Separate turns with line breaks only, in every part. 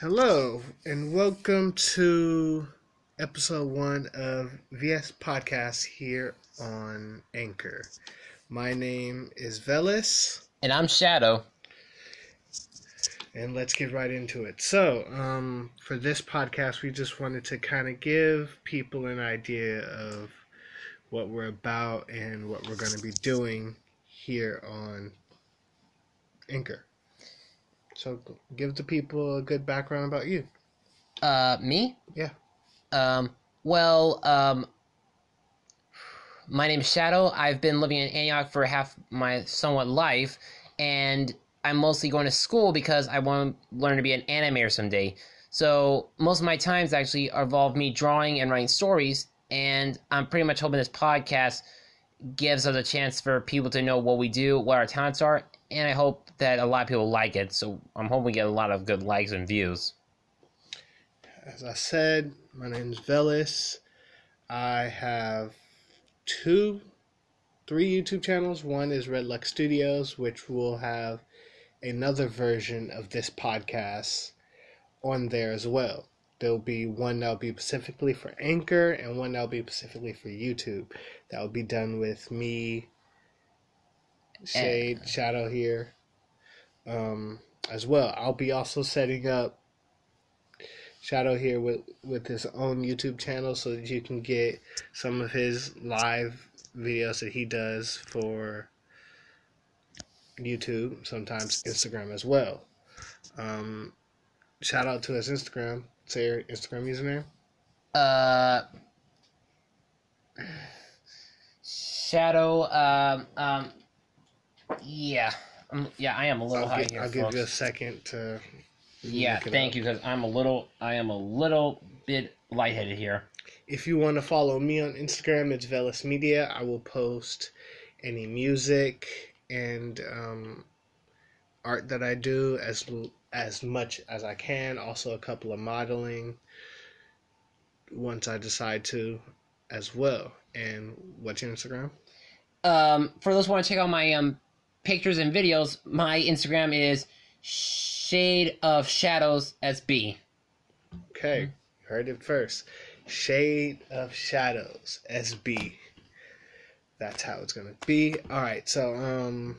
Hello, and welcome to episode one of VS Podcast here on Anchor. My name is Velis,
And I'm Shadow.
and let's get right into it. So, um, for this podcast, we just wanted to kind of give people an idea of what we're about and what we're going to be doing here on Anchor. So, give the people a good background about you.
Uh, me?
Yeah.
Um, well, um, my name is Shadow. I've been living in Antioch for half my somewhat life, and I'm mostly going to school because I want to learn to be an animator someday. So most of my times actually involve me drawing and writing stories, and I'm pretty much hoping this podcast gives us a chance for people to know what we do, what our talents are, and I hope that a lot of people like it. So I'm hoping we get a lot of good likes and views.
As I said, my name is Velis. I have two, three YouTube channels. One is Red Lux Studios, which will have another version of this podcast on there as well. There'll be one that'll be specifically for Anchor and one that'll be specifically for YouTube. That will be done with me, Shade, Shadow here, um, as well. I'll be also setting up Shadow here with with his own YouTube channel so that you can get some of his live videos that he does for YouTube, sometimes Instagram as well. Um, shout out to his Instagram. Say your Instagram username.
Uh, Shadow. Um. Um. Yeah. Um, yeah. I am a little
I'll,
high
gi-
here.
I'll give you a second to.
yeah. Thank
up.
you, because I'm a little. I am a little bit lightheaded here.
If you want to follow me on Instagram, it's Velis Media. I will post any music and um, art that I do as as much as I can. Also, a couple of modeling once I decide to, as well. And what's your Instagram?
Um. For those who want to check out my um pictures and videos, my Instagram is Shade of Shadows SB.
Okay, heard it first. Shade of Shadows SB. That's how it's gonna be. All right, so um,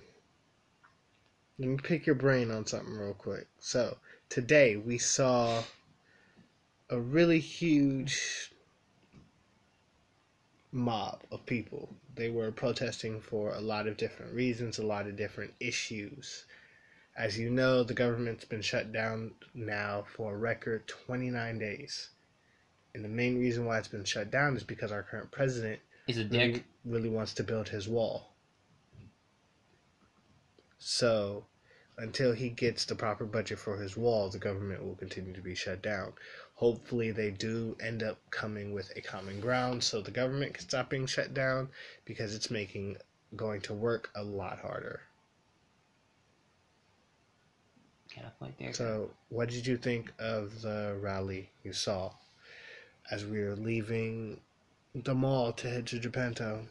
let me pick your brain on something real quick. So today we saw a really huge mob of people. They were protesting for a lot of different reasons, a lot of different issues. As you know, the government's been shut down now for a record 29 days. And the main reason why it's been shut down is because our current president
Is a
really,
dick.
really wants to build his wall. So, until he gets the proper budget for his wall, the government will continue to be shut down. Hopefully, they do end up coming with a common ground so the government can stop being shut down because it's making going to work a lot harder.
Can I point there?
So, what did you think of the rally you saw as we were leaving the mall to head to Japanto?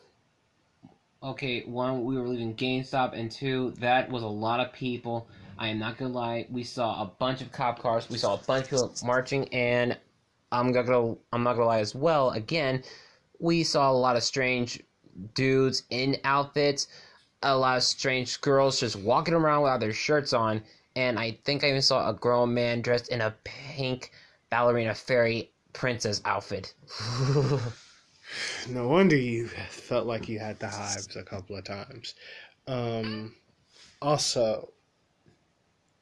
Okay, one, we were leaving GameStop, and two, that was a lot of people. I am not gonna lie, we saw a bunch of cop cars, we saw a bunch of people marching, and I'm gonna, I'm not gonna lie as well. Again, we saw a lot of strange dudes in outfits, a lot of strange girls just walking around without their shirts on, and I think I even saw a grown man dressed in a pink ballerina fairy princess outfit.
No wonder you felt like you had the hives a couple of times. Um, also,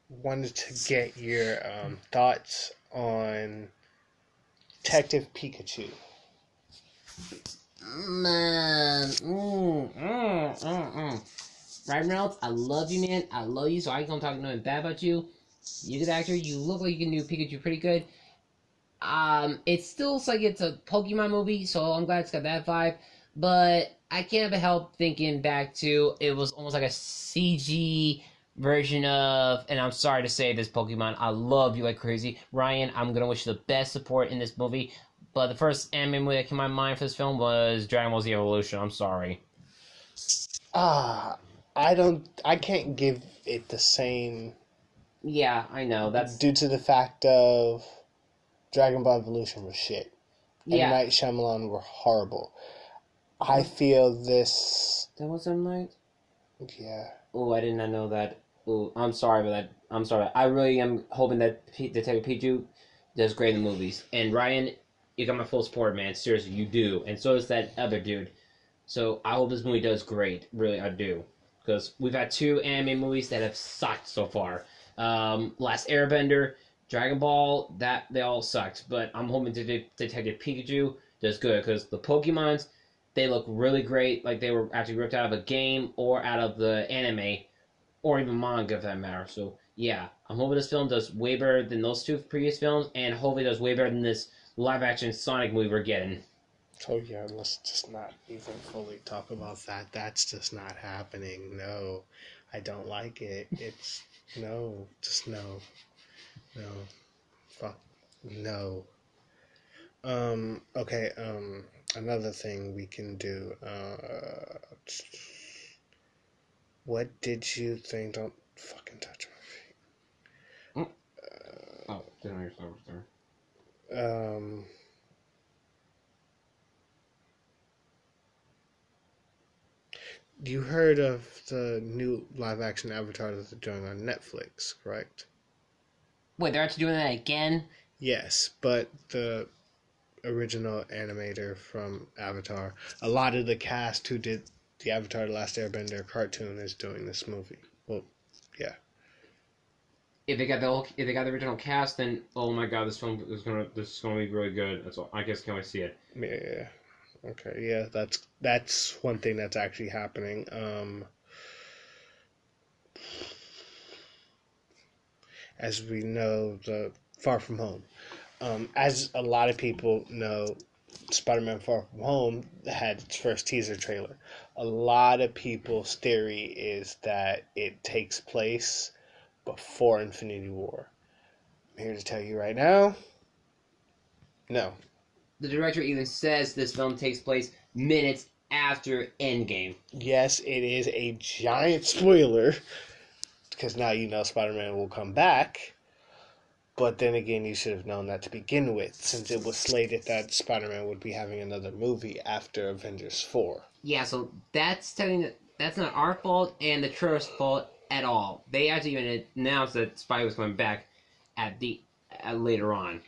wanted to get your um, thoughts on Detective Pikachu.
Man, mm, mm, mm, mm. Ryan Reynolds, I love you, man. I love you, so I don't talk nothing bad about you. You're a good actor. You look like you can do Pikachu pretty good. Um, it still looks like it's a Pokemon movie, so I'm glad it's got that vibe. But I can't help thinking back to it was almost like a CG version of, and I'm sorry to say this, Pokemon. I love you like crazy, Ryan. I'm gonna wish you the best support in this movie. But the first anime movie that came to my mind for this film was Dragon Ball Z Evolution. I'm sorry.
Ah, I don't. I can't give it the same
Yeah, I know. That's
due to the fact of Dragon Ball Evolution was shit. And. Night Shyamalan were horrible. I feel this.
That was M Night.
Yeah.
Oh, I did not know that. Oh, I'm sorry about that. I'm sorry. I really am hoping that P- Detective Pikachu does great in the movies. And Ryan, you got my full support, man. Seriously, you do. And so does that other dude. So I hope this movie does great. Really, I do. Because we've had two anime movies that have sucked so far. Um, Last Airbender, Dragon Ball, that they all sucked. But I'm hoping Det- Detective Pikachu does good because the Pokemons, they look really great, like they were actually ripped out of a game or out of the anime, or even manga for that matter. So yeah, I'm hoping this film does way better than those two previous films, and hopefully does way better than this live action Sonic movie we're getting.
Oh yeah, let's just not even fully talk about that. That's just not happening. No, I don't like it. It's no, just no, no, fuck, no. Um. Okay. Um. Another thing we can do. Uh. What did you think? Don't fucking touch my feet.
Oh, didn't understand what there.
Um. You heard of the new live action Avatar that they're doing on Netflix, correct?
Wait, they're actually doing that again?
Yes, but the original animator from Avatar, a lot of the cast who did the Avatar: The Last Airbender cartoon is doing this movie. Well, yeah.
If they got the if they got the original cast, then oh my god, this film is gonna this is gonna be really good. That's all. I guess can I see it?
Yeah. Okay. Yeah, that's that's one thing that's actually happening. Um, as we know, the Far From Home. Um, as a lot of people know, Spider-Man: Far From Home had its first teaser trailer. A lot of people's theory is that it takes place before Infinity War. I'm here to tell you right now. No,
The director even says this film takes place minutes after Endgame.
yes, it is a giant spoiler because now you know Spider Man will come back. But then again, you should have known that to begin with, since it was slated that Spider Man would be having another movie after Avengers 4.
Yeah, so that's telling that that's not our fault and the trailer's fault at all. They actually even announced that Spider was coming back at the uh, later on.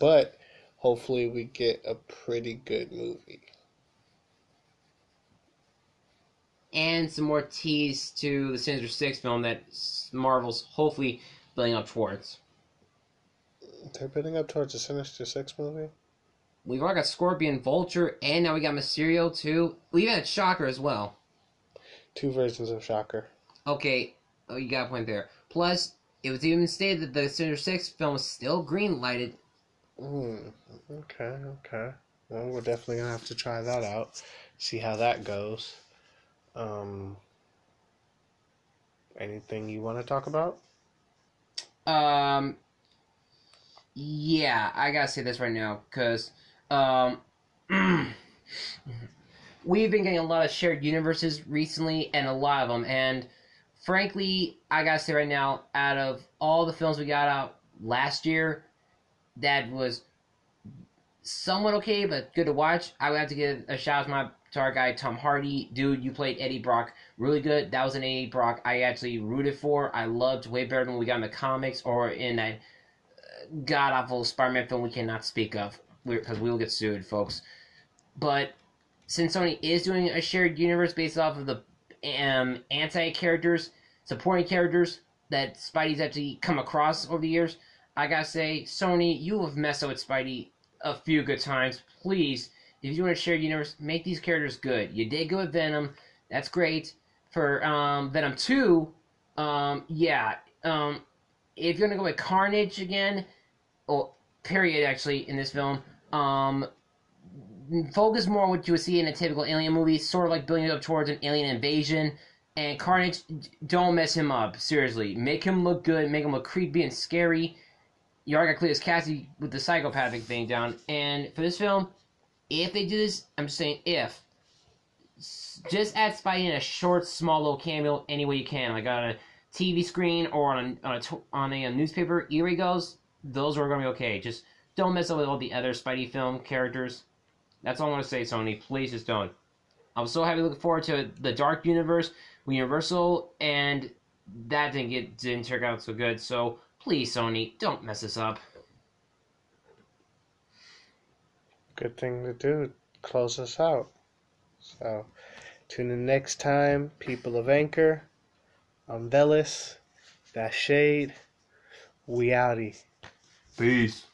But hopefully, we get a pretty good movie.
And some more tease to the Sinister Six film that Marvel's hopefully building up towards.
They're building up towards a Sinister Six movie?
We've already got Scorpion, Vulture, and now we got Mysterio too. We even had Shocker as well.
Two versions of Shocker.
Okay, oh, you got a point there. Plus, it was even stated that the Sinister Six film was still green lighted.
Hmm. Okay, okay. Well, we're definitely gonna have to try that out. See how that goes. Um. Anything you want to talk about?
Um, yeah, I gotta say this right now because um, we've been getting a lot of shared universes recently, and a lot of them. And frankly, I gotta say right now, out of all the films we got out last year, that was somewhat okay, but good to watch. I would have to give a shout out to my to our guy Tom Hardy, dude. You played Eddie Brock really good. That was an Eddie Brock I actually rooted for. I loved way better than we got in the comics or in that god awful Spider-Man film we cannot speak of because we will get sued, folks. But since Sony is doing a shared universe based off of the um, anti characters, supporting characters that Spidey's actually come across over the years, I gotta say, Sony, you have messed up with Spidey a few good times. Please, if you want to share universe, make these characters good. You did good with Venom, that's great. For um, Venom Two, um, yeah, um, if you're gonna go with Carnage again, or period, actually in this film, um, focus more on what you would see in a typical Alien movie, sort of like building up towards an alien invasion. And Carnage, don't mess him up. Seriously, make him look good, make him look creepy and scary. You already got Cletus Kasady with the psychopathic thing down. And for this film, if they do this, I'm saying if. Just add Spidey in a short, small little cameo any way you can. Like on a TV screen or on a, on a, on a, uh, newspaper, here he goes. Those are going to be okay. Just don't mess up with all the other Spidey film characters. That's all I want to say, Sony. Please just don't. I'm so happy looking forward to the Dark Universe with Universal, and that didn't get didn't turn out so good. So please, Sony, don't mess this up.
Good thing to do. Close us out. So, tune in next time, people of Anchor. I'm Velis. That Shade. We outie.
Peace.